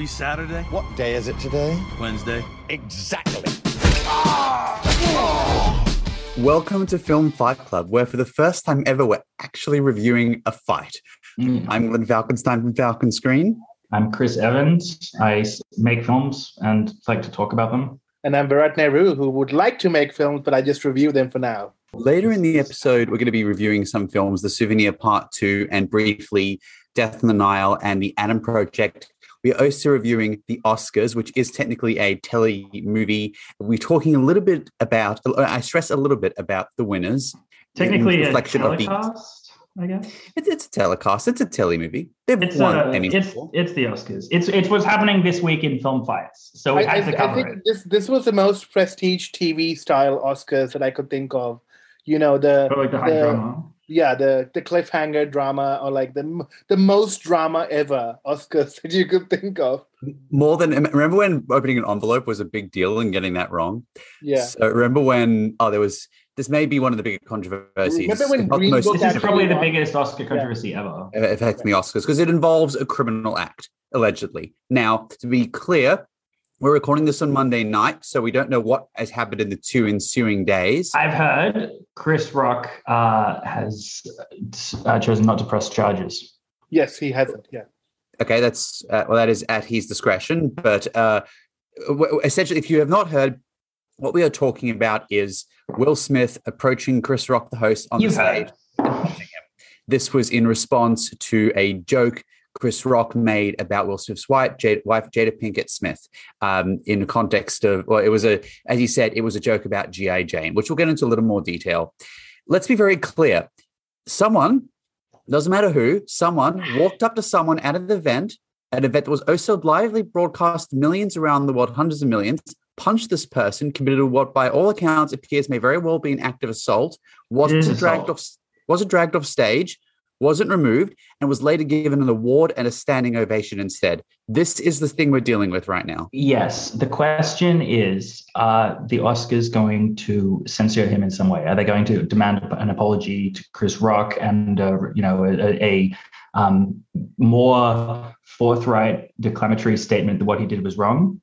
be Saturday? What day is it today? Wednesday. Exactly. Welcome to Film Fight Club, where for the first time ever, we're actually reviewing a fight. Mm. I'm Glenn Falkenstein from Falcon Screen. I'm Chris Evans. I make films and like to talk about them. And I'm Virat Nehru, who would like to make films, but I just review them for now. Later in the episode, we're going to be reviewing some films The Souvenir Part 2 and briefly Death in the Nile and The Adam Project. We are also reviewing the Oscars, which is technically a tele movie. We're talking a little bit about, I stress a little bit about the winners. Technically, in a reflection of the- telecast, I guess. It's, it's a telecast, it's a tele movie. They've It's won uh, Emmys it's it's the Oscars. It's it's what's happening this week in film fights. So we I, had to I- I think it. this this was the most prestige TV style Oscars that I could think of. You know the, Or like the high the- drama. Yeah the the cliffhanger drama or like the the most drama ever Oscars that you could think of. More than remember when opening an envelope was a big deal and getting that wrong. Yeah, So remember when? Oh, there was. This may be one of the big controversies. Remember when not the Green most Book This is actually probably the biggest Oscar controversy ever. affecting the Oscars because it involves a criminal act allegedly. Now, to be clear, we're recording this on Monday night, so we don't know what has happened in the two ensuing days. I've heard Chris Rock uh, has uh, chosen not to press charges. yes, he hasn't. Yeah, Okay, that's uh, well, that is at his discretion. But uh, w- w- essentially, if you have not heard, what we are talking about is Will Smith approaching Chris Rock, the host, on You've the stage. heard. and punching him. This was in response to a joke Chris Rock made about Will Smith's wife, Jada, wife Jada Pinkett Smith, um, in the context of, well, it was a, as you said, it was a joke about G.I. Jane, which we'll get into a little more detail. Let's be very clear. Someone, doesn't matter who, someone walked up to someone at an event, an event that was also lively broadcast millions around the world, hundreds of millions, punched this person, committed what by all accounts appears may very well be an act of assault, wasn't is dragged assault. off wasn't dragged off stage, wasn't removed, and was later given an award and a standing ovation instead. This is the thing we're dealing with right now. Yes. The question is Are the Oscars going to censor him in some way? Are they going to demand an apology to Chris Rock and, uh, you know, a, a um, more forthright declamatory statement that what he did was wrong?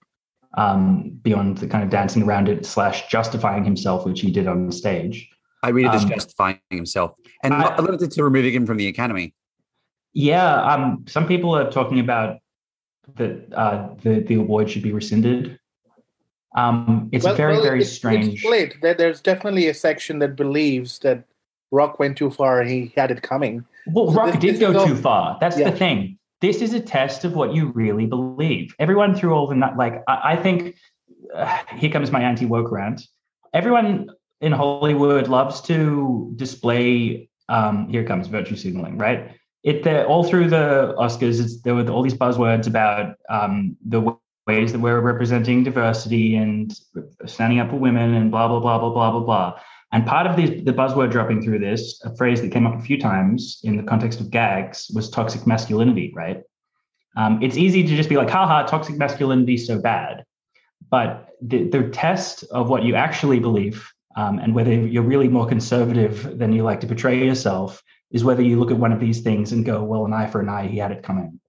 Um, beyond the kind of dancing around it slash justifying himself, which he did on stage. I read it as Um, justifying himself and I- not limited to removing him from the academy. Yeah, um, some people are talking about that uh, the the award should be rescinded. Um, it's very very it's- strange. It's split. There, there's definitely a section that believes that Rock went too far and he had it coming. Well, So Rock this- did this go all- too far. That's Yeah. the thing. This is a test of what you really believe. Everyone through all the nut, like I, I think. Uh, here comes my anti woke rant. Everyone in Hollywood loves to display. Um, here comes virtue signaling, right? It the, all through the Oscars. There were all these buzzwords about um, the ways that we're representing diversity and standing up for women and blah blah blah blah blah blah blah. And part of the, the buzzword dropping through this, a phrase that came up a few times in the context of gags, was toxic masculinity, right? Um, it's easy to just be like, haha, toxic masculinity so bad. But the, the test of what you actually believe um, and whether you're really more conservative than you like to portray yourself is whether you look at one of these things and go, well, an eye for an eye, he had it coming.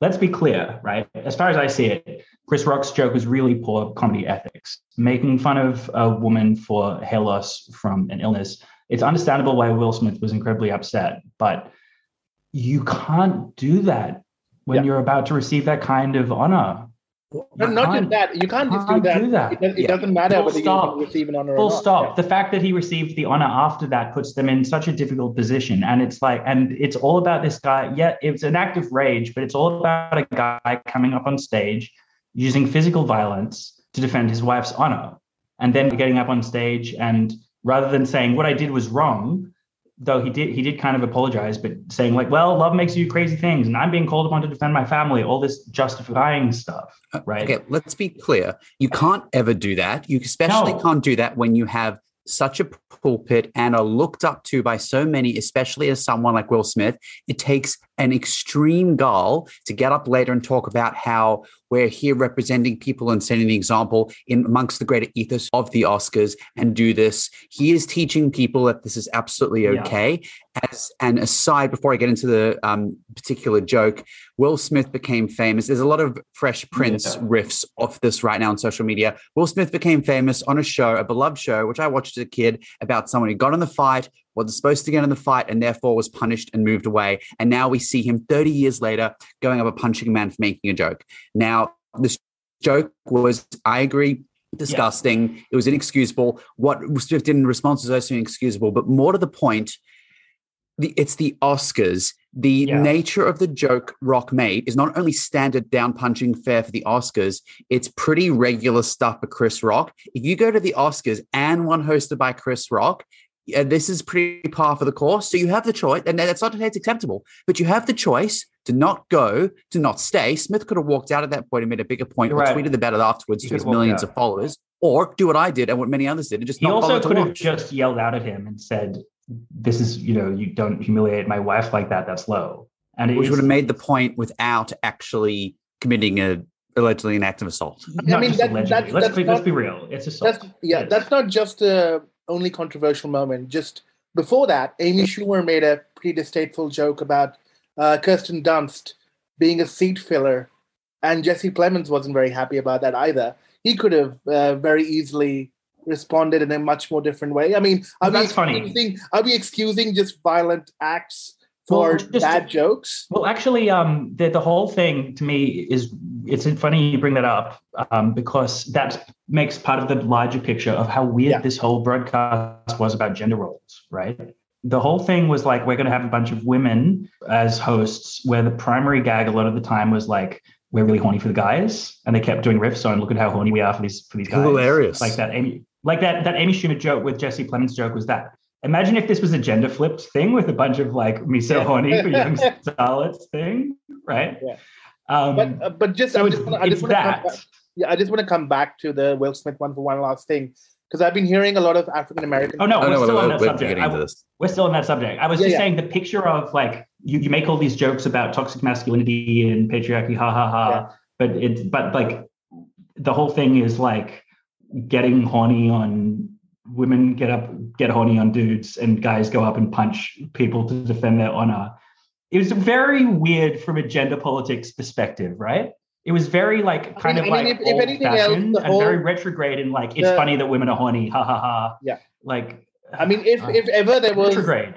Let's be clear, right? As far as I see it, Chris Rock's joke was really poor comedy ethics, making fun of a woman for hair loss from an illness. It's understandable why Will Smith was incredibly upset, but you can't do that when Yeah. you're about to receive that kind of honor. But You not just that. You can't just do can't that. do that. It, does- it Yeah. doesn't matter Full whether stop. you receive an honor Full or not. stop. The fact that he received the honor after that puts them in such a difficult position. And it's like, and it's all about this guy. Yeah, it's an act of rage, but it's all about a guy coming up on stage using physical violence to defend his wife's honor. And then getting up on stage and rather than saying what I did was wrong, though he did he did kind of apologize, but saying like, well, love makes you do crazy things, and I'm being called upon to defend my family, all this justifying stuff. Uh, right. Okay, let's be clear. You can't ever do that. You especially No. can't do that when you have such a pulpit and are looked up to by so many, especially as someone like Will Smith. It takes an extreme goal to get up later and talk about how we're here representing people and setting the example in amongst the greater ethos of the Oscars and do this. He is teaching people that this is absolutely okay. Yeah. As an aside, before I get into the um, particular joke, Will Smith became famous. There's a lot of Fresh Prince yeah. riffs off this right now on social media. Will Smith became famous on a show, a beloved show, which I watched as a kid, about someone who got in the fight, wasn't supposed to get in the fight, and therefore was punished and moved away. And now we see him 30 years later going up a punching man for making a joke. Now, this joke was, I agree, disgusting. Yeah. It was inexcusable. What Smith did in response was also inexcusable. But more to the point, the, it's the Oscars. The yeah. nature of the joke Rock made is not only standard down punching fare for the Oscars, it's pretty regular stuff for Chris Rock. If you go to the Oscars and one hosted by Chris Rock, yeah, this is pretty par for the course. So you have the choice, and that's not to say it's acceptable, but you have the choice to not go, to not stay. Smith could have walked out at that point and made a bigger point, You're or right. tweeted about it afterwards he to his millions out. of followers, or do what I did and what many others did, and just he also could have just yelled out at him and said, "This is, you know, you don't humiliate my wife like that. That's low." And which is, would have made the point without actually committing a allegedly an act of assault. I mean, that, that's, let's, that's be, not, let's be real. It's assault. That's, yeah, that's not just a only controversial moment. Just before that, Amy Schumer made a pretty distasteful joke about uh, Kirsten Dunst being a seat filler, and Jesse Plemons wasn't very happy about that either. He could have uh, very easily responded in a much more different way. I mean, are well, that's we funny. Are we excusing just violent acts for well, just, bad jokes? Well, actually, um, the the whole thing to me is it's funny you bring that up um, because that makes part of the larger picture of how weird yeah. this whole broadcast was about gender roles, right? The whole thing was like we're going to have a bunch of women as hosts, where the primary gag a lot of the time was like we're really horny for the guys, and they kept doing riffs on look at how horny we are for these for these guys. Hilarious, like that Amy, like that that Amy Schumer joke with Jesse Plemons joke was that. Imagine if this was a gender flipped thing with a bunch of like me so horny for young starlets thing, right? Yeah. Um, but uh, but just, so I just, wanna, I just want to come back, yeah, I just want to come back to the Will Smith one for one last thing because I've been hearing a lot of African American. Oh no, we're no, still on that subject. I, we're still on that subject. I was yeah, just yeah. saying the picture of like you, you make all these jokes about toxic masculinity and patriarchy, ha ha ha. Yeah. But it but like the whole thing is like getting horny on women get up get horny on dudes and guys go up and punch people to defend their honor it was very weird from a gender politics perspective, right? It was very like kind I mean, of I mean, like if, old if fashioned else, and very retrograde and like it's the, funny that women are horny, ha ha ha. Yeah. Like I mean if uh, if ever there was retrograde.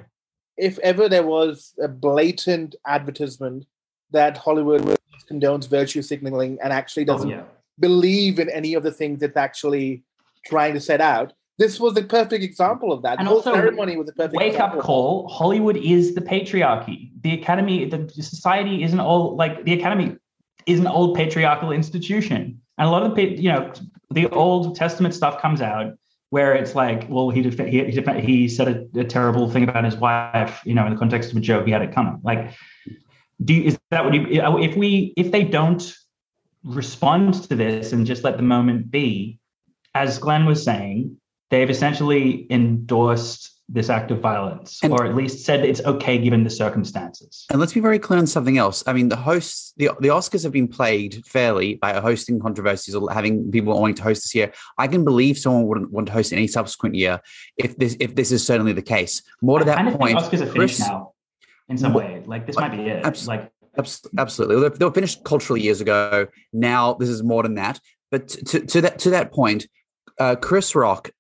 If ever there was a blatant advertisement that Hollywood condones virtue signaling and actually oh, doesn't oh, yeah. believe in any of the things it's actually trying to set out, this was the perfect example of that. And the also, ceremony was a perfect wake up call. Hollywood is the patriarchy. The Academy, the society isn't all like the Academy is an old patriarchal institution, and a lot of the you know the Old Testament stuff comes out where it's like, well, he def- he, he, he said a, a, terrible thing about his wife, you know, in the context of a joke, he had it coming. Like, do you, is that what you? If we if they don't respond to this and just let the moment be, as Glenn was saying, they've essentially endorsed this act of violence, and, or at least said it's okay given the circumstances. And let's be very clear on something else. I mean, the hosts, the, the Oscars have been plagued fairly by hosting controversies or having people wanting to host this year. I can believe someone wouldn't want to host any subsequent year if this if this is certainly the case. More to that I point, Oscars are finished Chris, now in some way. Like this might be it. Abs- like absolutely, they were finished culturally years ago. Now this is more than that. But to, to that to that point, uh, Chris Rock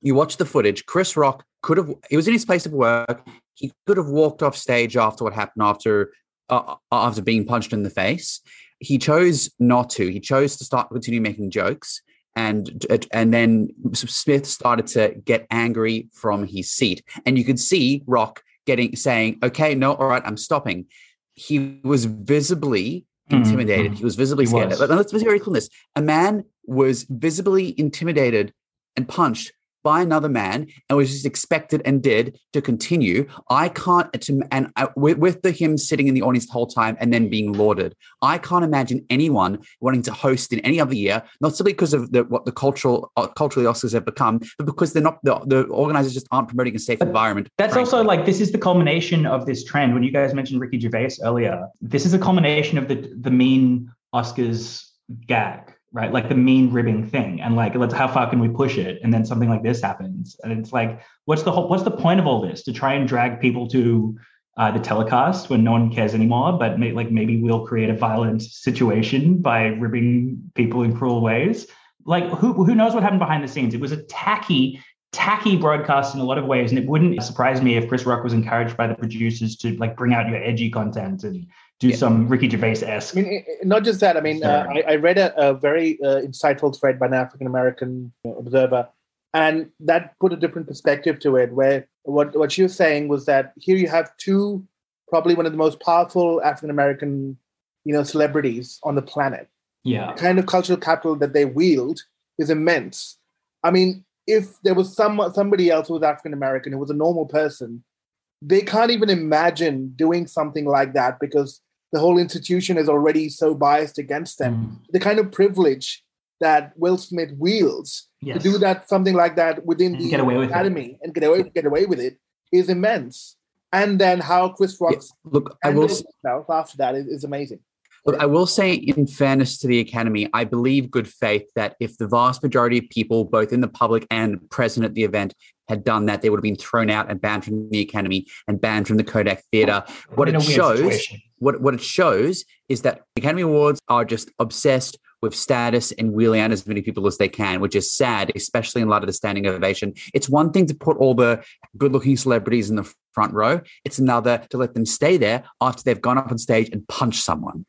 you watch the footage. Chris Rock could have. He was in his place of work. He could have walked off stage after what happened after uh, after being punched in the face. He chose not to. He chose to start continue making jokes, and and then Smith started to get angry from his seat, and you could see Rock getting saying, "Okay, no, all right, I'm stopping." He was visibly mm-hmm. intimidated. Mm-hmm. He was visibly scared. Was. Let's be very clear on this. A man was visibly intimidated and punched by another man and was just expected and did to continue. I can't, to, and uh, with, with the him sitting in the audience the whole time and then being lauded, I can't imagine anyone wanting to host in any other year, not simply because of the, what the cultural uh, culturally Oscars have become, but because they're not the, the organizers just aren't promoting a safe But environment. That's frankly. also like this is the culmination of this trend. When you guys mentioned Ricky Gervais earlier, this is a culmination of the the mean Oscars gag, right? Like the mean ribbing thing, and like let's how far can we push it? And then something like this happens, and it's like, what's the whole what's the point of all this? To try and drag people to uh, the telecast when no one cares anymore, but may, like maybe we'll create a violent situation by ribbing people in cruel ways. Like who who knows what happened behind the scenes? It was a tacky tacky broadcast in a lot of ways and it wouldn't surprise me if chris rock was encouraged by the producers to like bring out your edgy content and do Yeah. some ricky gervais-esque I mean, i- i- not just that. I mean, uh, I, I read a, a very uh, insightful thread by an African American observer, and that put a different perspective to it. Where what what she was saying was that here you have two, probably one of the most powerful African American, you know, celebrities on the planet. yeah The kind of cultural capital that they wield is immense. I mean, if there was some somebody else who was African American who was a normal person, they can't even imagine doing something like that because the whole institution is already so biased against them. Mm, The kind of privilege that Will Smith wields yes. to do that something like that within And the get away with it. academy and get away get away with it is immense. And then how Chris Yeah, Rock Look, I will. himself after that is, is amazing. Look, I will say, in fairness to the Academy, I believe good faith that if the vast majority of people, both in the public and present at the event, had done that, they would have been thrown out and banned from the Academy and banned from the Kodak Theatre. What In it shows, situation. what what it shows, is that Academy Awards are just obsessed with status and wheeling out as many people as they can, which is sad, especially in light of the standing ovation. It's one thing to put all the good-looking celebrities in the front row; it's another to let them stay there after they've gone up on stage and punched someone.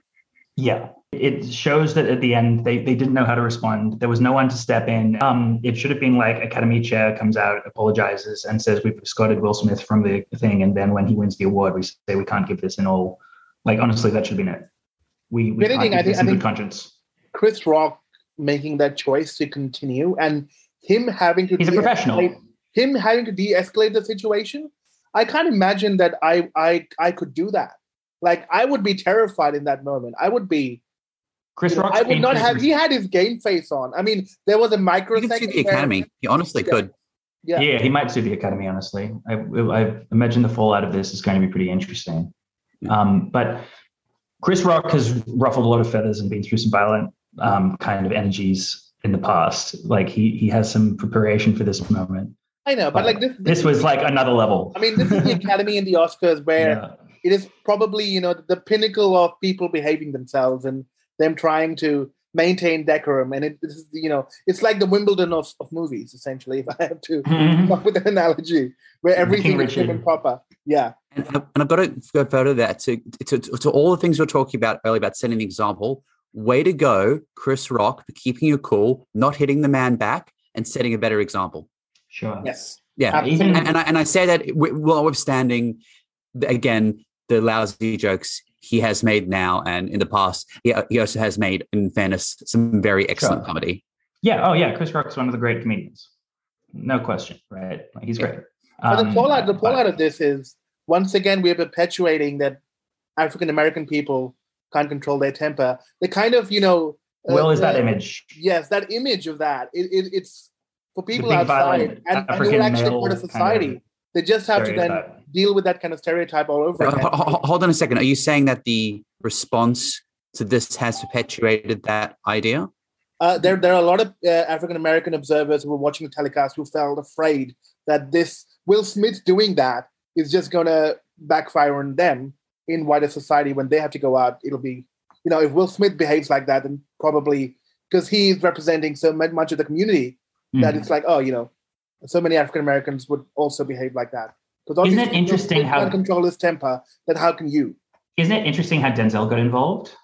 Yeah. It shows that at the end they, they didn't know how to respond. There was no one to step in. Um, it should have been like Academy Chair comes out, apologizes, and says we've escorted Will Smith from the thing. And then when he wins the award, we say we can't give this in all. Like honestly, that should have been it. We, we can't give I think- this in I good conscience. Chris Rock making that choice to continue and him having to He's a professional. him having to de-escalate the situation i can't imagine that i i i could do that like i would be terrified in that moment i would be Chris you know, i would not have he had his game face on i mean there was a You microsecond can see the Academy. You honestly Yeah. could. yeah. Yeah, he might sue the academy. Honestly, I, I imagine the fallout of this is going to be pretty interesting. Um, but Chris Rock has ruffled a lot of feathers and been through some violent um, kind of energies in the past. Like he he has some preparation for this moment. i know but like this This was like another level. i mean this is the academy and the oscars where Yeah. It is probably you know the pinnacle of people behaving themselves and them trying to maintain decorum and it this is you know it's like the wimbledon of, of movies essentially if i have to Mhm. come up with an analogy where everything is Richard. prim and proper yeah And, and I've got to go further there to, to, to all the things we are talking about earlier about setting an example. Way to go, Chris Rock, for keeping you cool, not hitting the man back, and setting a better example. Sure. yes Yeah, Absolutely. And, and I and I say that wi- notwithstanding again the lousy jokes he has made now and in the past. He, he also has made, in fairness, some very excellent Sure. comedy. yeah. Oh yeah. Chris Rock's one of the great comedians. No question. Right. Like, he's Yeah. great. but the Um, fallout the but- fallout of this is once again we're perpetuating that african american people can't control their temper the kind of you know uh, is that uh, image. yes that image of that it, it, it's for people outside violent and, and who African are actually male part of kind of society they just have to then deal with that kind of stereotype all over again. ho- ho- Hold on a second. Are you saying that the response to this has perpetuated that idea? Uh, there, there are a lot of uh, African American observers who were watching the telecast who felt afraid that this Will Smith doing that is just going to backfire on them in wider society when they have to go out. It'll be, you know, if Will Smith behaves like that, then probably because he's representing so much of the community that Mhm. it's like, oh, you know, so many African Americans would also behave like that. Because Isn't it interesting how- can't control his temper, then how can you? Isn't it interesting how Denzel got involved?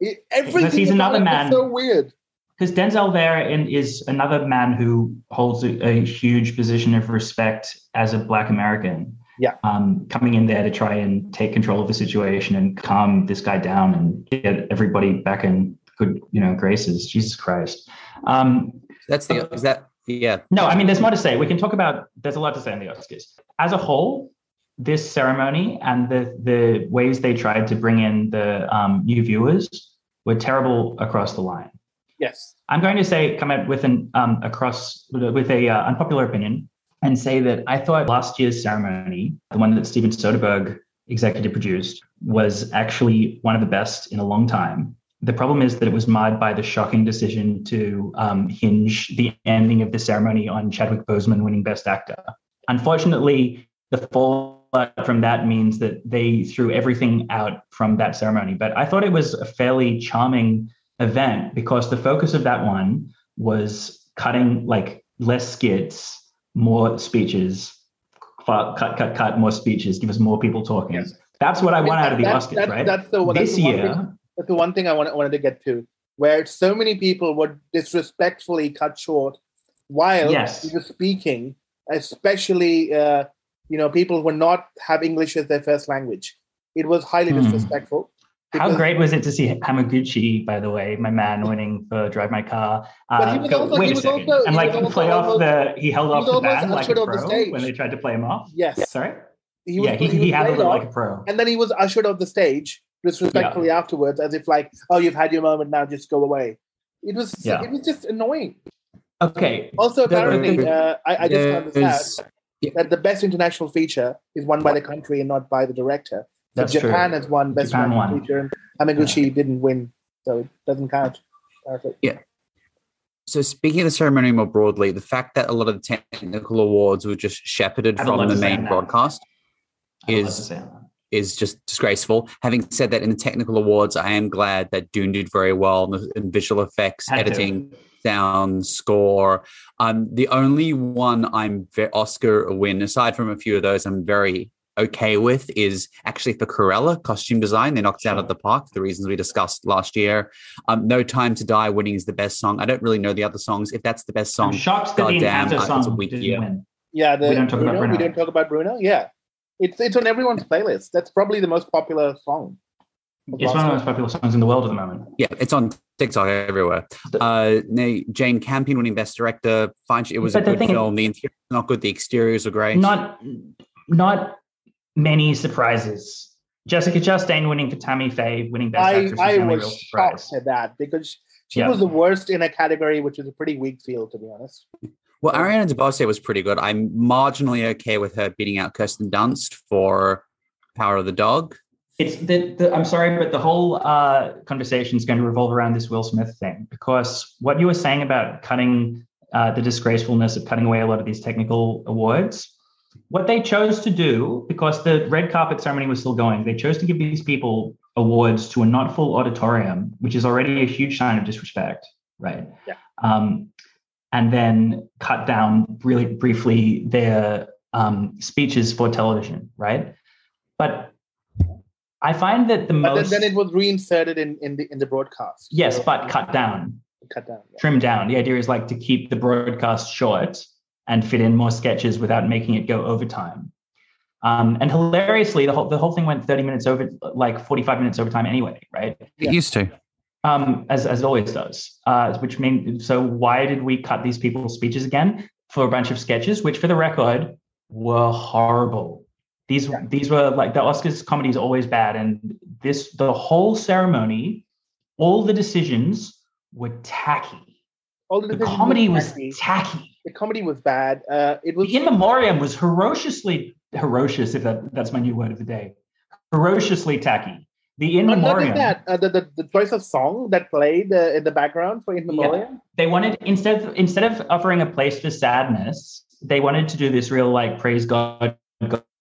It, everything he's another man. so weird. Because Denzel there in, is another man who holds a, a huge position of respect as a Black American. Yeah. Um, coming in there to try and take control of the situation and calm this guy down and get everybody back in good, you know, graces. Jesus Christ. Um, That's the is that Yeah. No, I mean, there's more to say. We can talk about. There's a lot to say on the Oscars as a whole. This ceremony and the the ways they tried to bring in the um, new viewers were terrible across the line. Yes. I'm going to say come out with an um, across with a uh, unpopular opinion and say that I thought last year's ceremony, the one that Steven Soderbergh executive produced, was actually one of the best in a long time. The problem is that it was marred by the shocking decision to um, hinge the ending of the ceremony on Chadwick Boseman winning Best Actor. Unfortunately, the fallout from that means that they threw everything out from that ceremony. But I thought it was a fairly charming event because the focus of that one was cutting like less skits, more speeches, cut, cut, cut, more speeches, give us more people talking. Yes. That's what I want out of the That's- Oscars, that's- right? That's the, that's this the year, the one thing I wanted, wanted to get to, where so many people were disrespectfully cut short while Yes. he was speaking, especially uh, you know people who were not have English as their first language. It was highly Hmm. disrespectful. How great was it to see Hamaguchi, by the way, my man, winning for Drive My Car? But he Uh, was go, also- wait he a was second, also- and he like was also play off almost- the he held he off the band like a ushered off the pro stage. when they tried to play him off. Yes, Sorry, he was, yeah, he, he, he handled it like a pro. and then he was ushered off the stage disrespectfully afterwards, as if like, "Oh, you've had your moment now, just go away." It was Yeah. it was just annoying. Okay, Also, There- apparently, uh, I, I just found this There's- out that the best international feature is won by the country and not by the director. So That's Japan true. has won best Japan international won. feature, and Hamaguchi didn't win, so it doesn't count. apparently. So speaking of the ceremony more broadly, the fact that a lot of the technical awards were just shepherded I have a from the main broadcast I have a lot is- to say on that. is just disgraceful. Having said that, in the technical awards, I am glad that Dune did very well in, the, in visual effects, Had to. editing, sound, score. Um, the only one I'm ve- Oscar win, aside from a few of those, I'm very okay with is actually for Cruella costume design. They knocked it out of the park for the reasons we discussed last year. Um, no Time to Die winning is the best song. I don't really know the other songs. If that's the best I'm song, shocked that the goddamn, Encanto uh, it's a song weak didn't year. win. Yeah, the We don't talk about Bruno, we don't talk about Bruno. Yeah, it's it's on everyone's playlist. That's probably the most popular song. It's one of the most popular songs in the world at the moment. Yeah, it's on TikTok everywhere. Uh, Jane Campion winning Best Director. Fine, it was But a good thing is- film. The interior was not good. The exteriors are great. Not not many surprises. Jessica Chastain winning for Tammy Faye, winning Best I Actress was I the was real surprise. shocked at that because she Yeah. was the worst in a category which is a pretty weak field, to be honest. Well, Ariana DeBose was pretty good. I'm marginally okay with her beating out Kirsten Dunst for Power of the Dog. It's the, the I'm sorry, but the whole uh, conversation is going to revolve around this Will Smith thing because what you were saying about cutting uh, the disgracefulness of cutting away a lot of these technical awards, what they chose to do because the red carpet ceremony was still going, they chose to give these people awards to a not full auditorium, which is already a huge sign of disrespect, right? Yeah. Um, and then cut down really briefly their um, speeches for television, right? But I find that the But most then, then it was reinserted in, in the in the broadcast. yes, So- but cut down, cut down. yeah. trim down. The idea is like to keep the broadcast short and fit in more sketches without making it go overtime. Um, and hilariously, the whole the whole thing went 30 minutes over, like 45 minutes overtime anyway, right? Yeah. It used to. Um, as as it always does. Uh, which means so why did we cut these people's speeches again for a bunch of sketches, which for the record were horrible. These Yeah. these were like the Oscars comedy is always bad, and this the whole ceremony, all the decisions were tacky. All the The comedy was tacky. tacky. the comedy was bad. Uh, it was The in memoriam was ferociously ferocious, if that, that's my new word of the day. Ferociously tacky. The in not, not memoriam. just that. Uh, the, the the choice of song that played uh, in the background for in memoriam. they wanted instead of, instead of offering a place for sadness, they wanted to do this real like praise God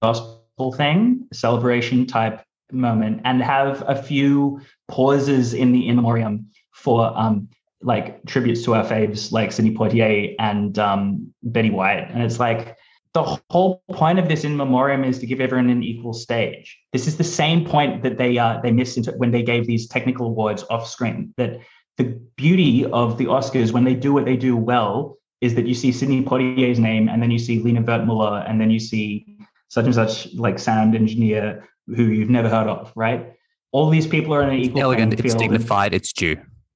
gospel thing, celebration type moment, and have a few pauses in the in memoriam for um like tributes to our faves like Sidney Poitier and um, Betty White, and it's like the whole point of this in memoriam is to give everyone an equal stage. This is the same point that they uh, they missed into when they gave these technical awards off screen. That the beauty of the Oscars when they do what they do well is that you see Sidney Poitier's name and then you see Lena Wertmuller and then you see such and such like sound engineer who you've never heard of, right? All these people are in an equal Elegant, playing it's dignified, it's due.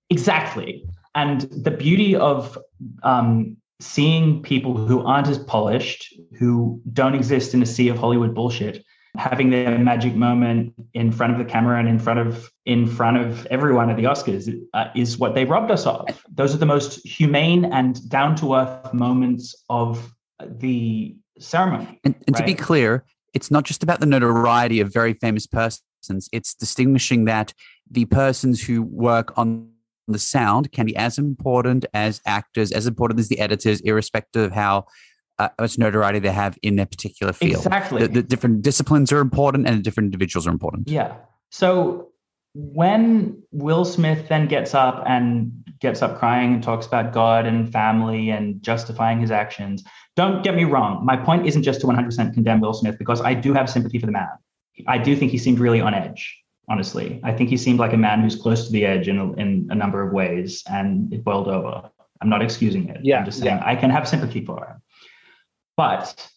Exactly. And the beauty of um, seeing people who aren't as polished, who don't exist in a sea of Hollywood bullshit, having their magic moment in front of the camera and in front of in front of everyone at the Oscars uh, is what they robbed us of. Those are the most humane and down to earth moments of the ceremony. And, and to be clear, it's not just about the notoriety of very famous persons. It's distinguishing that the persons who work on the sound can be as important as actors, as important as the editors, irrespective of how uh, much notoriety they have in their particular field. Exactly. The, the different disciplines are important, and the different individuals are important. Yeah. So when Will Smith then gets up and gets up crying and talks about God and family and justifying his actions, don't get me wrong. My point isn't just to 100% condemn Will Smith because I do have sympathy for the man. I do think he seemed really on edge, honestly. I think he seemed like a man who's close to the edge in a, in a number of ways and it boiled over. I'm not excusing it. Yeah, I'm just saying I can have sympathy for him. But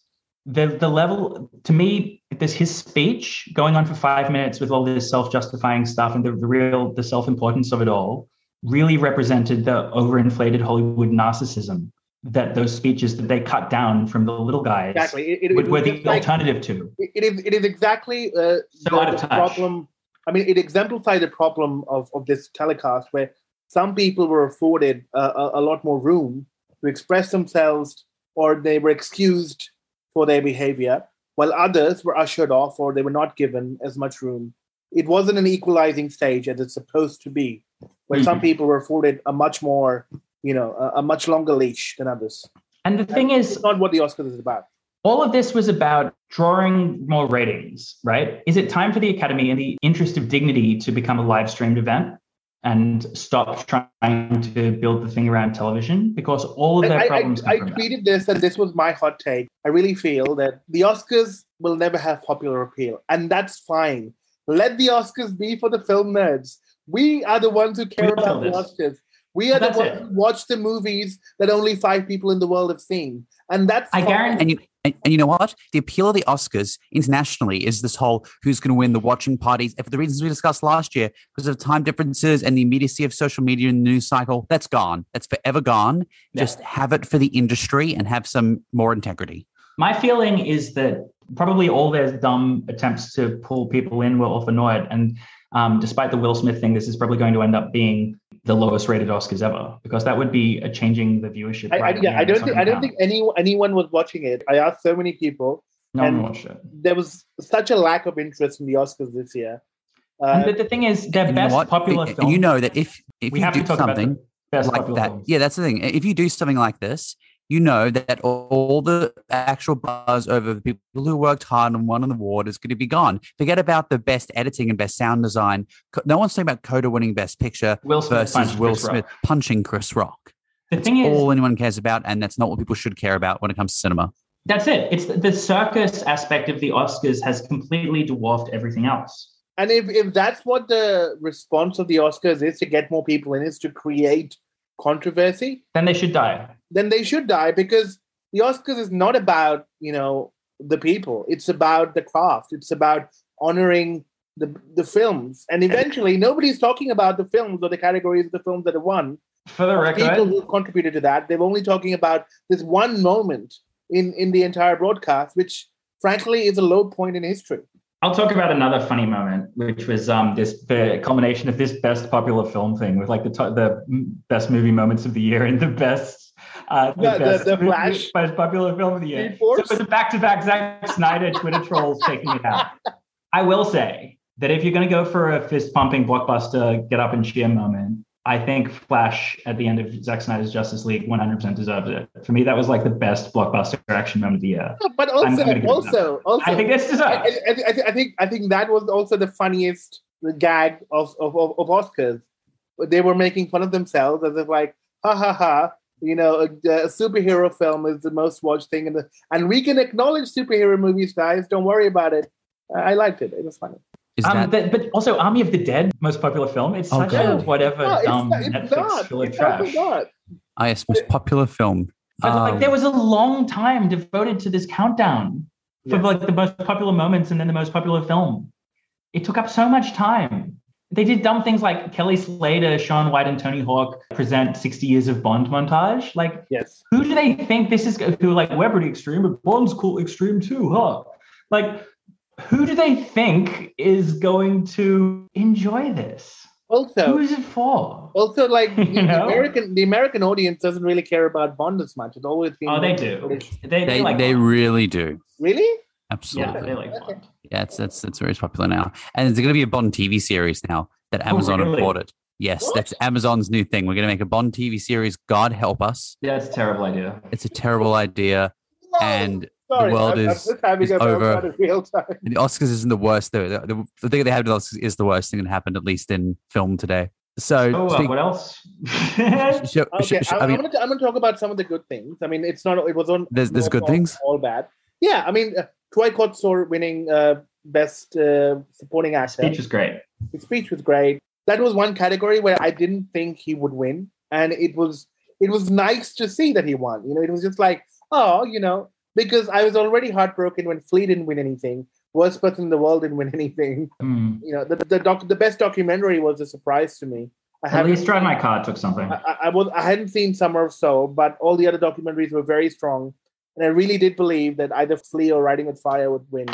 the the level to me this his speech going on for five minutes with all this self-justifying stuff and the, the real the self-importance of it all really represented the overinflated hollywood narcissism that those speeches that they cut down from the little guys Exactly. It, it, were, it were the like- alternative to it is it is exactly uh, So the, out of the touch. problem. I mean, it exemplified the problem of, of this telecast where some people were afforded uh, a, a lot more room to express themselves, or they were excused for their behavior, while others were ushered off or they were not given as much room. It wasn't an equalizing stage as it's supposed to be, where some Mhm. people were afforded a much more, you know, a, a much longer leash than others. and the thing is It's not what the Oscars is about. All of this was about drawing more ratings, right? Is it time for the Academy, in the interest of dignity, to become a live streamed event and stop trying to build the thing around television? Because all of their I, I, problems I, I that. tweeted this, and this was my hot take. I really feel that the Oscars will never have popular appeal, and that's fine. Let the Oscars be for the film nerds. We are the ones who care We about the Oscars. We are the ones it. who watch the movies that only five people in the world have seen, and that's I fine. guarantee- And you and, you know what? The appeal of the Oscars internationally is this whole who's going to win the watching parties. And for the reasons we discussed last year, because of time differences and the immediacy of social media and the news cycle, that's gone. That's forever gone. Yeah. Just have it for the industry and have some more integrity. My feeling is that probably all their dumb attempts to pull people in were for naught. And um, despite the Will Smith thing, this is probably going to end up being the lowest rated Oscars ever because that would be a changing the viewership. I, I, yeah, I don't think I don't account. think any, anyone was watching it. I asked so many people. no one and- watched it. There was such a lack of interest in the Oscars this year. Uh, And the, the thing is, their And you best what? popular film. you know that if if we you have do to talk something the best like that, films. yeah, that's the thing. If you do something like this, you know that all the actual buzz over the people who worked hard and won an award is going to be gone. Forget about the best editing and best sound design. No one's talking about Coda winning Best Picture Will versus punched Will Chris Rock. Smith punching Chris Rock. The That's thing is, all anyone cares about, and that's not what people should care about when it comes to cinema. that's it. It's the, the circus aspect of the Oscars has completely dwarfed everything else. And if, if that's what the response of the Oscars is to get more people in, is to create controversy, Then they should die. Then they should die because the Oscars is not about, you know, the people. It's about the craft. It's about honoring the the films. And eventually nobody's talking about the films or the categories of the films that have won. For the record. People who contributed to that. They're only talking about this one moment in, in the entire broadcast, which frankly is a low point in history. I'll talk about another funny moment, which was um, this the culmination of this best popular film thing with like the to- the best movie moments of the year and the best uh, the, The- the- best the movie- Flash? best popular film of the year. So it was a back to back Zack Snyder Twitter trolls taking it out. I will say that if you're going to go for a fist pumping blockbuster get up and cheer moment, I think Flash at the end of Zack Snyder's Justice League 100% deserves it. For me, that was like the best blockbuster action moment of the year. But also, gonna give it also, also, I think this deserves. I, I, I, I think I think that was also the funniest gag of, of, of, of Oscars. They were making fun of themselves as if like, ha ha ha, you know, a, a superhero film is the most watched thing in the, and we can acknowledge superhero movies, guys. Don't worry about it. I liked it. It was funny. Is Um, that but, but also Army of the Dead, most popular film. It's Oh, such a God. whatever No, it's, dumb not, it's Netflix not. filler It's also trash. not. ah, yes, most popular film? But like Um, there was a long time devoted to this countdown for Yes. like the most popular moments and then the most popular film. It took up so much time. They did dumb things like Kelly Slater, Shaun White, and Tony Hawk present 60 years of Bond montage. Like, Yes. who do they think this is? Who like we're pretty extreme, but Bond's cool extreme too, huh? Like, who do they think is going to enjoy this? Also, is it for? also like the, You the know? American, the American audience doesn't really care about Bond as much. It's always been Oh, they do. British. They, they, They like they really do. Really? Yeah, Absolutely. they like Bond. Yeah, it's that's that's very popular now, and there's going to be a Bond TV series now that Amazon have Oh, really? bought it. Yes, What? that's Amazon's new thing. We're going to make a Bond TV series. God help us! Yeah, it's a terrible idea. It's a terrible idea, No. and Sorry, world I'm, I'm is- is over. real time. the Oscars isn't the worst. The, the, the thing they have with Oscars is the worst thing that happened, at least in film today. So, Oh, uh, what else? sh- sh- Okay, sh- I'm, I mean, I'm, gonna, I'm gonna talk about some of the good things. I mean, it's not. It was on. There's- there's good all- things? All bad. Yeah, I mean, Troy Kotsur winning uh, best uh, supporting actor. Speech was great. His speech was great. That was one category where I didn't think he would win, and it was it was nice to see that he won. You know, it was just like, oh, you know, because I was already heartbroken when Flee didn't win anything. Worst person in the world didn't win anything. Hmm. You know, the the, doc, the best documentary was a surprise to me. I At least Drive My Car took something. I, I- I was I hadn't seen Summer of Soul, but all the other documentaries were very strong, and I really did believe that either Flee or Writing with Fire would win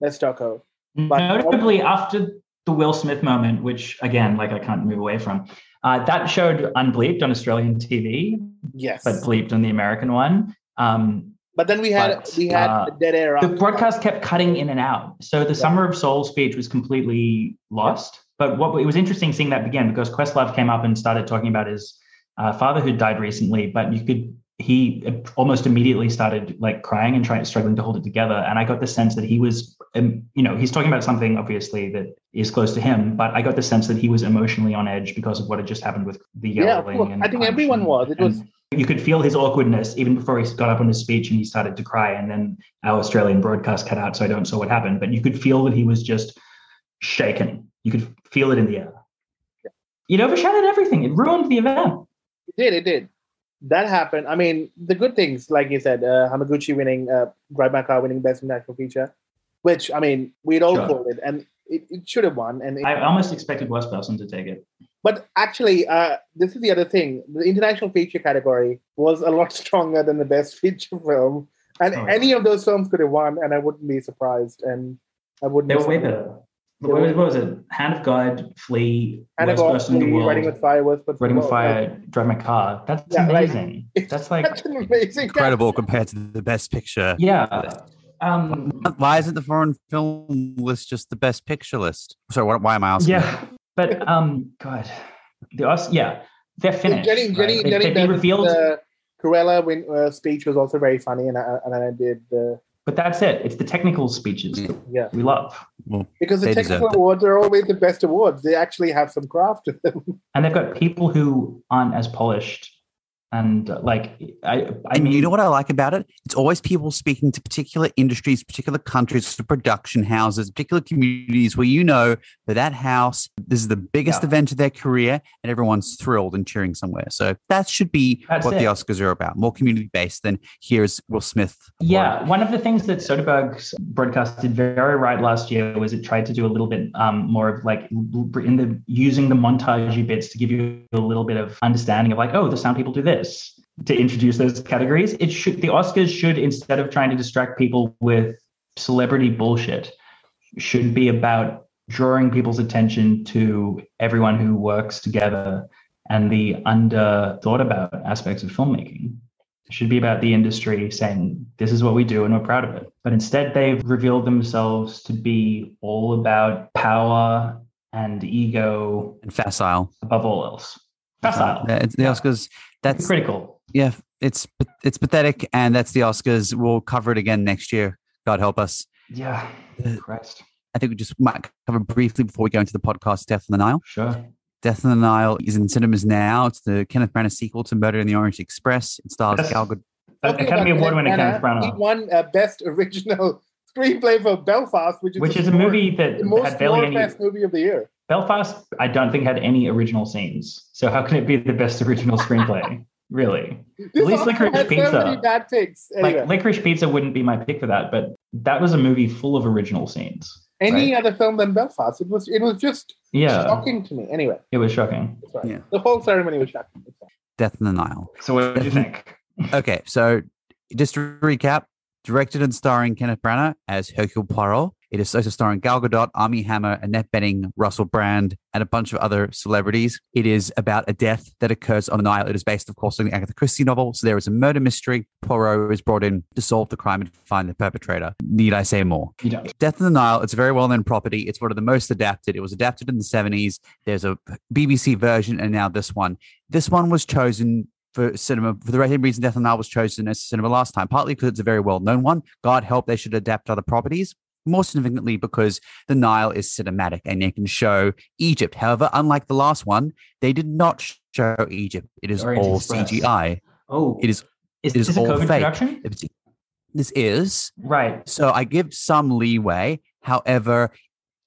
Best Doco. but- Notably, after the Will Smith moment, which again, like I can't move away from, uh, that showed unbleeped on Australian TV, Yes, but bleeped on the American one. Um, but then we had but, we had uh, a dead air. the broadcast kept cutting in and out. So the Summer of Soul speech was completely lost. But what it was interesting seeing that begin because Questlove came up and started talking about his uh, father who died recently, but you could he almost immediately started like crying and trying struggling to hold it together. And I got the sense that he was, um, you know, he's talking about something obviously that is close to him, but I got the sense that he was emotionally on edge because of what had just happened with the Yeah, yelling. course. and I think everyone and- was. It was- you could feel his awkwardness even before he got up on his speech and he started to cry. And then our Australian broadcast cut out, so I don't know what happened. But you could feel that he was just shaken. You could feel it in the air. It overshadowed everything. It ruined the event. It did. It did. That happened. I mean, the good things, like you said, uh, Hamaguchi winning, uh, Drive My Car winning Best International Feature, which I mean, we'd all Sure. called it, and it, it should have won. And it, I almost expected Worst Person to take it. But actually, uh, this is the other thing. The international feature category was a lot stronger than the best feature film, and Oh. any of those films could have won, and I wouldn't be surprised. And I wouldn't. They were way better. What was, what was it? Hand of God, Flee, And Worst about Person in the World, Writing with Fire was, but Writing with Fire, Drive My Car. That's Yeah, amazing. it's That's like, That's an amazing. incredible compared to the best picture. yeah. Um, Why isn't the foreign film list just the best picture list? Sorry, what, why am I asking? Yeah, but um, God, the Os- yeah, they're finished. Jenny, right? Jenny, They- Jenny, they, they Ben's, revealed, uh, Cruella win, uh, speech was also very funny, and I, and I did uh, but that's it. It's the technical speeches mm, that yeah we love, Well, because the technical awards are always the best awards. They actually have some craft to them. and they've got people who aren't as polished. And like, I, I mean, you know what I like about it? It's always people speaking to particular industries, particular countries, to production houses, particular communities where you know that that house, this is the biggest Yeah. event of their career and everyone's thrilled and cheering somewhere. So that should be That's what it. the Oscars are about. More community based than here's Will Smith. Yeah, one of the things that Soderbergh's broadcast did very right last year was it tried to do a little bit um, more of like in the using the montagey bits to give you a little bit of understanding of like, oh, the sound people do this to introduce those categories. It should the Oscars should instead of trying to distract people with celebrity bullshit, should be about drawing people's attention to everyone who works together and the under thought about aspects of filmmaking. It should be about the industry saying, this is what we do and we're proud of it. But instead, they've revealed themselves to be all about power and ego And facile. above all else. Facile. Yeah, it's the Oscars. That's critical. yeah, it's it's pathetic, and that's the Oscars. We'll cover it again next year. God help us. Yeah. Uh, Christ. I think we just might cover briefly before we go into the podcast, Death on the Nile. Sure. Death on the Nile is in cinemas now. It's the Kenneth Branagh sequel to Murder in the Orient Express. It stars Yes. Gal Gadot. Academy Award winner Kenneth Kenneth He Branagh, won uh, Best Original Screenplay for Belfast, which is, which the is a movie that the most had barely any. best movie of the year. Belfast, I don't think had any original scenes. So how can it be the best original screenplay? really? This least Oscar Licorice had Pizza. So many bad picks. Anyway, Like Licorice Pizza wouldn't be my pick for that, but that was a movie full of original scenes. any right? other film than Belfast, it was it was just Yeah, shocking to me. Anyway, it was shocking. that's right. Yeah. the whole ceremony was shocking. Death in the Nile. So what did you think? Okay, so just to recap, directed and starring Kenneth Branagh as Hercule Poirot. It is also starring Gal Gadot, Armie Hammer, Annette Bening, Russell Brand, and a bunch of other celebrities. It is about a death that occurs on the Nile. It is based, of course, on the Agatha Christie novel. So there is a murder mystery. Poirot is brought in to solve the crime and find the perpetrator. Need I say more? Death in the Nile, it's a very well known property. It's one of the most adapted. It was adapted in the 70s. There's a BBC version and now this one. This one was chosen for cinema for the same reason Death in the Nile was chosen as cinema last time, partly because it's a very well known one. God help they should adapt other properties. More significantly, because the Nile is cinematic and they can show Egypt. However, unlike the last one, they did not show Egypt. It is Orient all Express. CGI. Oh, It is. is it is this a all COVID fake. production? It's- This is Right. so I give some leeway. However,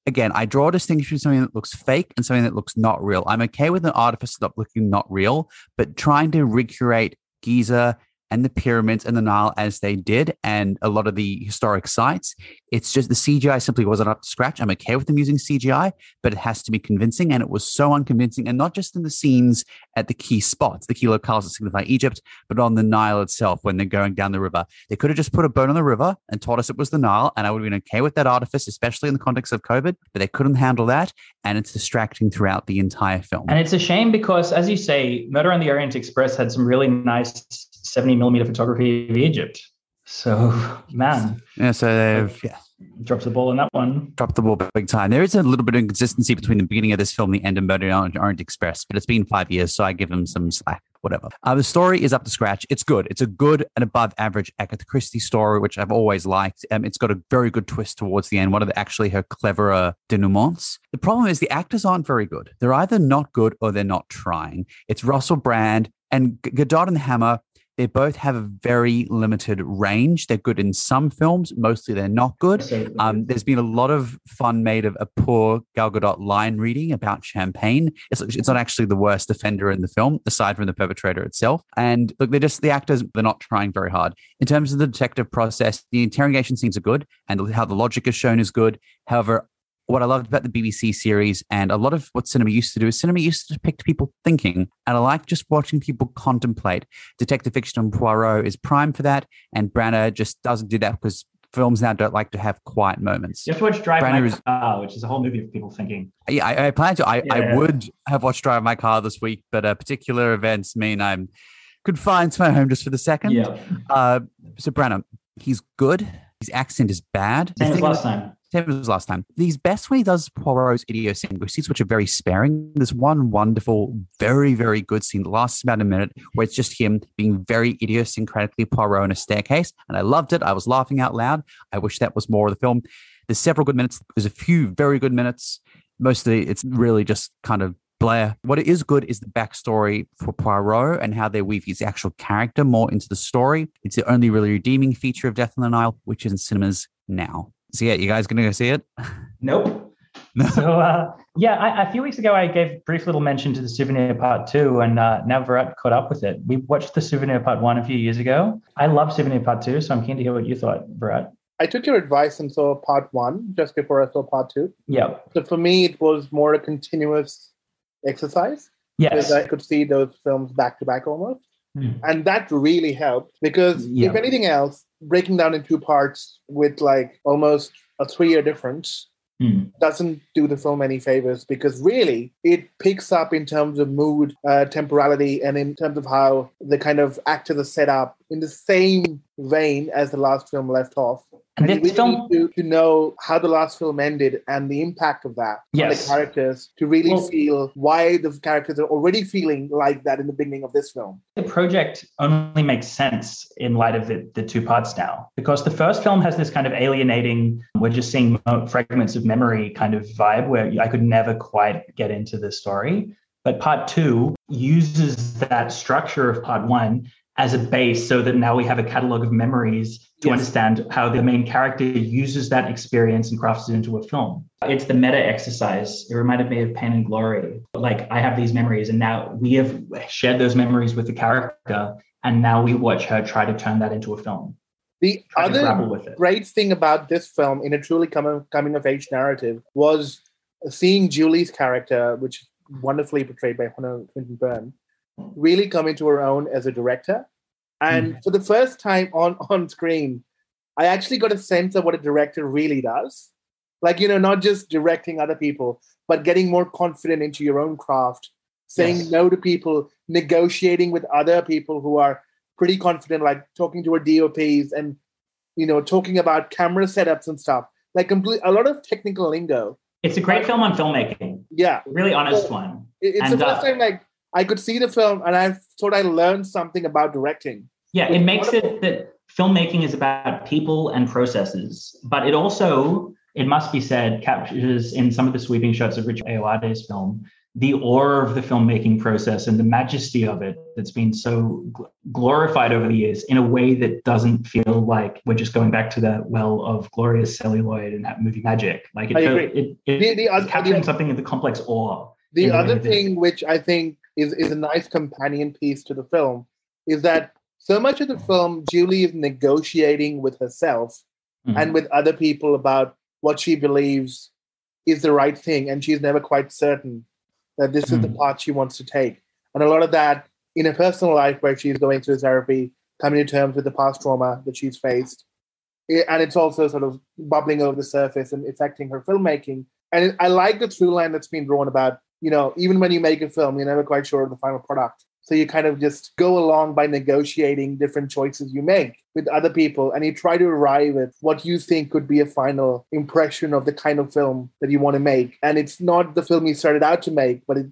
again, I draw a distinction between something that looks fake and something that looks not real. I'm okay with an artifice that looking not real, but trying to recreate Giza and the pyramids and the Nile as they did, and a lot of the historic sites. It's just the CGI simply wasn't up to scratch. I'm okay with them using CGI, but it has to be convincing. And it was so unconvincing, and not just in the scenes at the key spots, the key locales that signify Egypt, but on the Nile itself when they're going down the river. They could have just put a boat on the river and told us it was the Nile, and I would have been okay with that artifice, especially in the context of COVID, but they couldn't handle that. And it's distracting throughout the entire film. And it's a shame because, as you say, Murder on the Orient Express had some really nice 70 millimeter photography of Egypt. So, man, yeah, so they've yeah, drops the ball on that one. dropped the ball big time. There is a little bit of inconsistency between the beginning of this film and the end of Murder on the Orient Express, but it's been five years, so I give them some slack. Whatever. Uh, the story is up to scratch. It's good. It's a good and above average Agatha Christie story, which I've always liked. Um, it's got a very good twist towards the end. One of the actually her cleverer denouements. The problem is the actors aren't very good. They're either not good or they're not trying. It's Russell Brand and G- Gadot and Hammer they both have a very limited range. They're good in some films, mostly they're not good. Um, there's been a lot of fun made of a poor Gal Gadot line reading about champagne. It's, it's not actually the worst offender in the film, aside from the perpetrator itself. And look, they're just the actors. They're not trying very hard in terms of the detective process. The interrogation scenes are good, and how the logic is shown is good. However, what I loved about the BBC series and a lot of what cinema used to do is cinema used to depict people thinking. And I like just watching people contemplate. Detective fiction and Poirot is prime for that. And Branagh just doesn't do that because films now don't like to have quiet moments. you have to watch Drive My is- Car, which is a whole movie of people thinking. Yeah, I, I plan to. I, I would have watched Drive My Car this week, but uh, particular events mean I'm confined to my home just for the second. Yeah. Uh, so Branagh, he's good. His accent is bad. Same as last time. Same as last time. He's best when he does Poirot's idiosyncrasies, which are very sparing. There's one wonderful, very, very good scene that lasts about a minute where it's just him being very idiosyncratically Poirot in a staircase. And I loved it. I was laughing out loud. I wish that was more of the film. There's several good minutes. There's a few very good minutes. Mostly it's really just kind of Blair. What is good is the backstory for Poirot and how they weave his actual character more into the story. It's the only really redeeming feature of Death on the Nile, which is in cinemas now. So it. you guys gonna go see it? Nope. so uh, yeah, I, a few weeks ago I gave brief little mention to the Souvenir Part Two, and uh, now Virat caught up with it. We watched the Souvenir Part One a few years ago. I love Souvenir Part Two, so I'm keen to hear what you thought, Virat. I took your advice and saw part one just before I saw part two. Yeah. So for me, it was more a continuous exercise Yes. because I could see those films back to back almost. Hmm. And that really helped because Yeah. if anything else, breaking down in two parts with like almost a three year difference Hmm. doesn't do the film any favors because really it picks up in terms of mood, uh, temporality, and in terms of how the kind of actors are set up in the same vein as the last film left off. And you this film, need to, to know how the last film ended and the impact of that on the characters to really Well- feel why the characters are already feeling like that in the beginning of this film. the project only makes sense in light of the, the two parts now, because the first film has this kind of alienating, we're just seeing fragments of memory kind of vibe where I could never quite get into the story. But part two uses that structure of part one as a base so that now we have a catalog of memories to Yes. understand how the main character uses that experience and crafts it into a film. It's the meta exercise. It reminded me of Pain and Glory. Like I have these memories and now we have shared those memories with the character and now we watch her try to turn that into a film. The other great thing about this film in a truly coming, coming of age narrative was seeing Julie's character, which is wonderfully portrayed by Honor Swinton Byrne, really come into her own as a director. And Mm. for the first time on on screen, I actually got a sense of what a director really does. Like, you know, not just directing other people, but getting more confident into your own craft, saying Yes. no to people, negotiating with other people who are pretty confident, like talking to our DOPs and, you know, talking about camera setups and stuff. Like complete a lot of technical lingo. It's a great film on filmmaking. Yeah. Really honest one. It's And, the first uh, time like I could see the film and I thought I learned something about directing. Yeah, it makes wonderful. it that filmmaking is about people and processes, but it also, it must be said, captures in some of the sweeping shots of Richard Ayoade's film the awe of the filmmaking process and the majesty of it that's been so gl- glorified over the years in a way that doesn't feel like we're just going back to the well of glorious celluloid and that movie magic. Like it, I agree. it, it The- the it's capturing the- something of the complex awe. The in other thing, which I think is, is a nice companion piece to the film, is that so much of the film, Julie is negotiating with herself Mhm. and with other people about what she believes is the right thing. And she's never quite certain that this is the Mm. path she wants to take. And a lot of that in her personal life, where she's going through therapy, coming to terms with the past trauma that she's faced. I- And it's also sort of bubbling over the surface and affecting her filmmaking. And it, I like the through line that's been drawn about, you know, even when you make a film, you're never quite sure of the final product. So you kind of just go along by negotiating different choices you make with other people and you try to arrive at what you think could be a final impression of the kind of film that you want to make. And it's not the film you started out to make, but it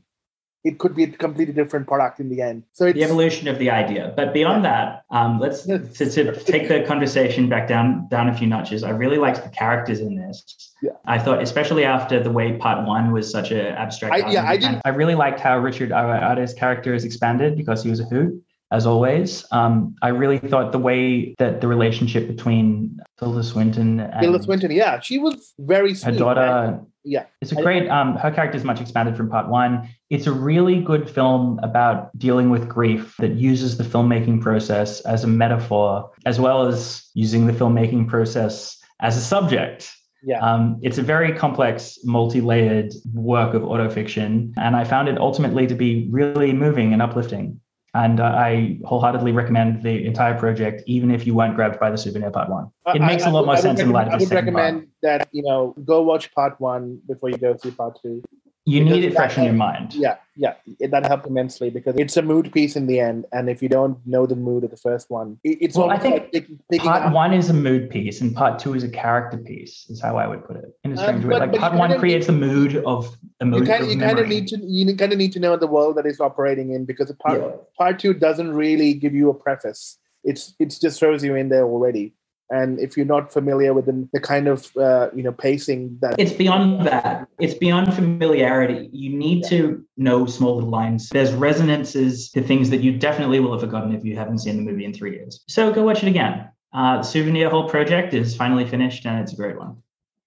it could be a completely different product in the end. So it's the evolution of the idea. But beyond that, um, let's to, to take the conversation back down down a few notches. I really liked the characters in this. Yeah. I thought, especially after the way part one was such an abstract. I- yeah, I didn't- I really liked how Richard Ayoade's character is expanded because he was a who As always, um, I really thought the way that the relationship between Tilda Swinton and Tilda Swinton. Yeah, she was very sweet, her daughter right? Yeah. it's a great um her character is much expanded from part one it's a really good film about dealing with grief that uses the filmmaking process as a metaphor as well as using the filmmaking process as a subject Yeah. um, it's a very complex multi-layered work of autofiction and i found it ultimately to be really moving and uplifting and uh, I wholeheartedly recommend the entire project, even if you weren't grabbed by the souvenir part one. It makes I a lot more I sense in light of the I would part. recommend that you know go watch part one before you go see part two. You because need it fresh in your mind. Yeah, yeah, that helped immensely because it's a mood piece in the end, and if you don't know the mood of the first one, it, it's Well, I think like pick- picking part up. one is a mood piece and part two is a character piece is how i would put it in a Um, strange way like part one kinda creates the mood of You emotion kind of you kind of need to you kind of need to know the world that it's operating in because part Yeah. part two doesn't really give you a preface. It's it just throws you in there already. And if you're not familiar with the, the kind of uh, you know pacing that it's beyond that it's beyond familiarity you need to know small little lines there's resonances to things that you definitely will have forgotten if you haven't seen the movie in three years so go watch it again uh, the souvenir whole project is finally finished and it's a great one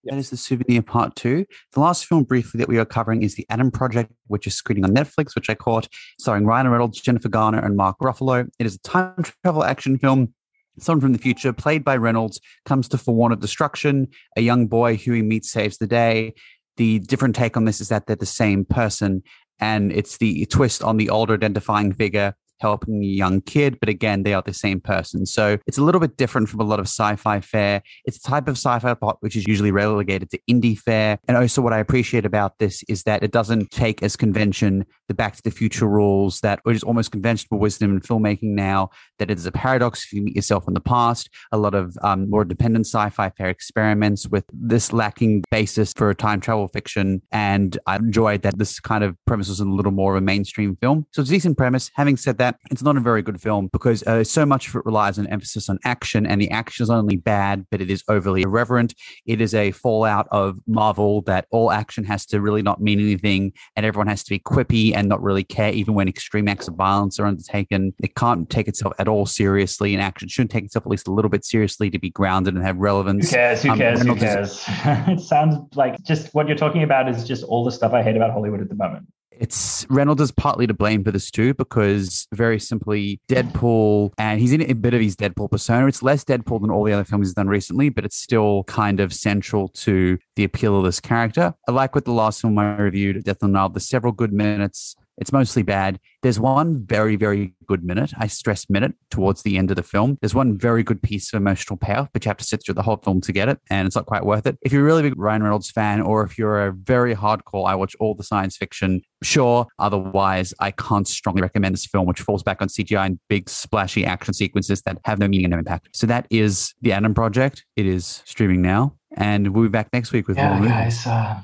Yeah. That is the souvenir part two. The last film briefly that we are covering is The Adam Project, which is screening on Netflix, which I caught, starring Ryan Reynolds, Jennifer Garner, and Mark Ruffalo. It is a time travel action film. Someone from the future, played by Reynolds, comes to forewarn of destruction. A young boy who he meets saves the day. The different take on this is that they're the same person, and it's the twist on the older identifying figure helping a young kid, but again, they are the same person. So it's a little bit different from a lot of sci-fi fare. It's a type of sci-fi plot which is usually relegated to indie fare. And also what I appreciate about this is that it doesn't take as convention the Back to the Future rules that is almost conventional wisdom in filmmaking now, that it is a paradox if you meet yourself in the past. A lot of um, more dependent sci-fi fare experiments with this lacking basis for time travel fiction. And I enjoyed that this kind of premise was a little more of a mainstream film. So it's a decent premise. Having said that, it's not a very good film because uh, so much of it relies on emphasis on action, and the action is not only bad, but it is overly irreverent. It is a fallout of Marvel that all action has to really not mean anything, and everyone has to be quippy and not really care, even when extreme acts of violence are undertaken. It can't take itself at all seriously, and action shouldn't take itself at least a little bit seriously to be grounded and have relevance. who cares who Um, cares who cares it sounds like just what you're talking about is just all the stuff i hate about hollywood at the moment It's Reynolds is partly to blame for this too, because very simply, Deadpool, and he's in a bit of his Deadpool persona. It's less Deadpool than all the other films he's done recently, but it's still kind of central to the appeal of this character. I like with the last film I reviewed, Death on the Nile, there's several good minutes. It's mostly bad. There's one very, very good minute. I stress minute towards the end of the film. There's one very good piece of emotional payoff, but you have to sit through the whole film to get it, and it's not quite worth it. If you're a really big Ryan Reynolds fan, or if you're a very hardcore, I watch all the science fiction, sure. Otherwise, I can't strongly recommend this film, which falls back on CGI and big splashy action sequences that have no meaning and no impact. So that is The Adam Project. It is streaming now, and we'll be back next week with Yeah, more movies. guys. Uh,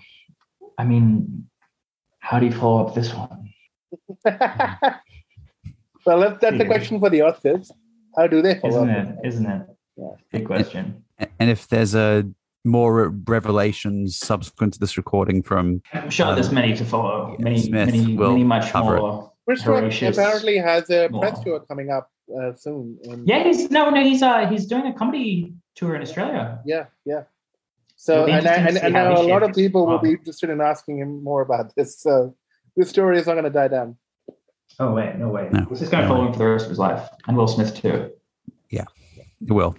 I mean, how do you follow up this one? well, that, that's a question for the authors. How do they follow Isn't up? it? Isn't it? Yeah. Big question. And if there's a more revelations subsequent to this recording from I'm sure there's many to follow. yeah, Many, Smith many, will many much more. Chris Rock apparently has a more. press tour coming up uh, soon. in- Yeah, he's no, no. He's uh, he's doing a comedy tour in Australia. yeah, yeah. So, and I, and, and now a lot of people will be interested in asking him more about this. So, this story is not going to die down. Oh wait, no way. No, This is going to no follow way. him for the rest of his life, and Will Smith too. Yeah, it will.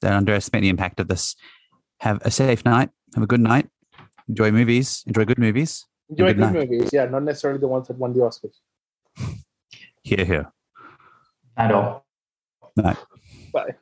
Don't underestimate the impact of this. Have a safe night. Have a good night. Enjoy movies. Enjoy good movies. Enjoy Good good movies, yeah, not necessarily the ones that won the Oscars. Here, here. And all. Night. Bye.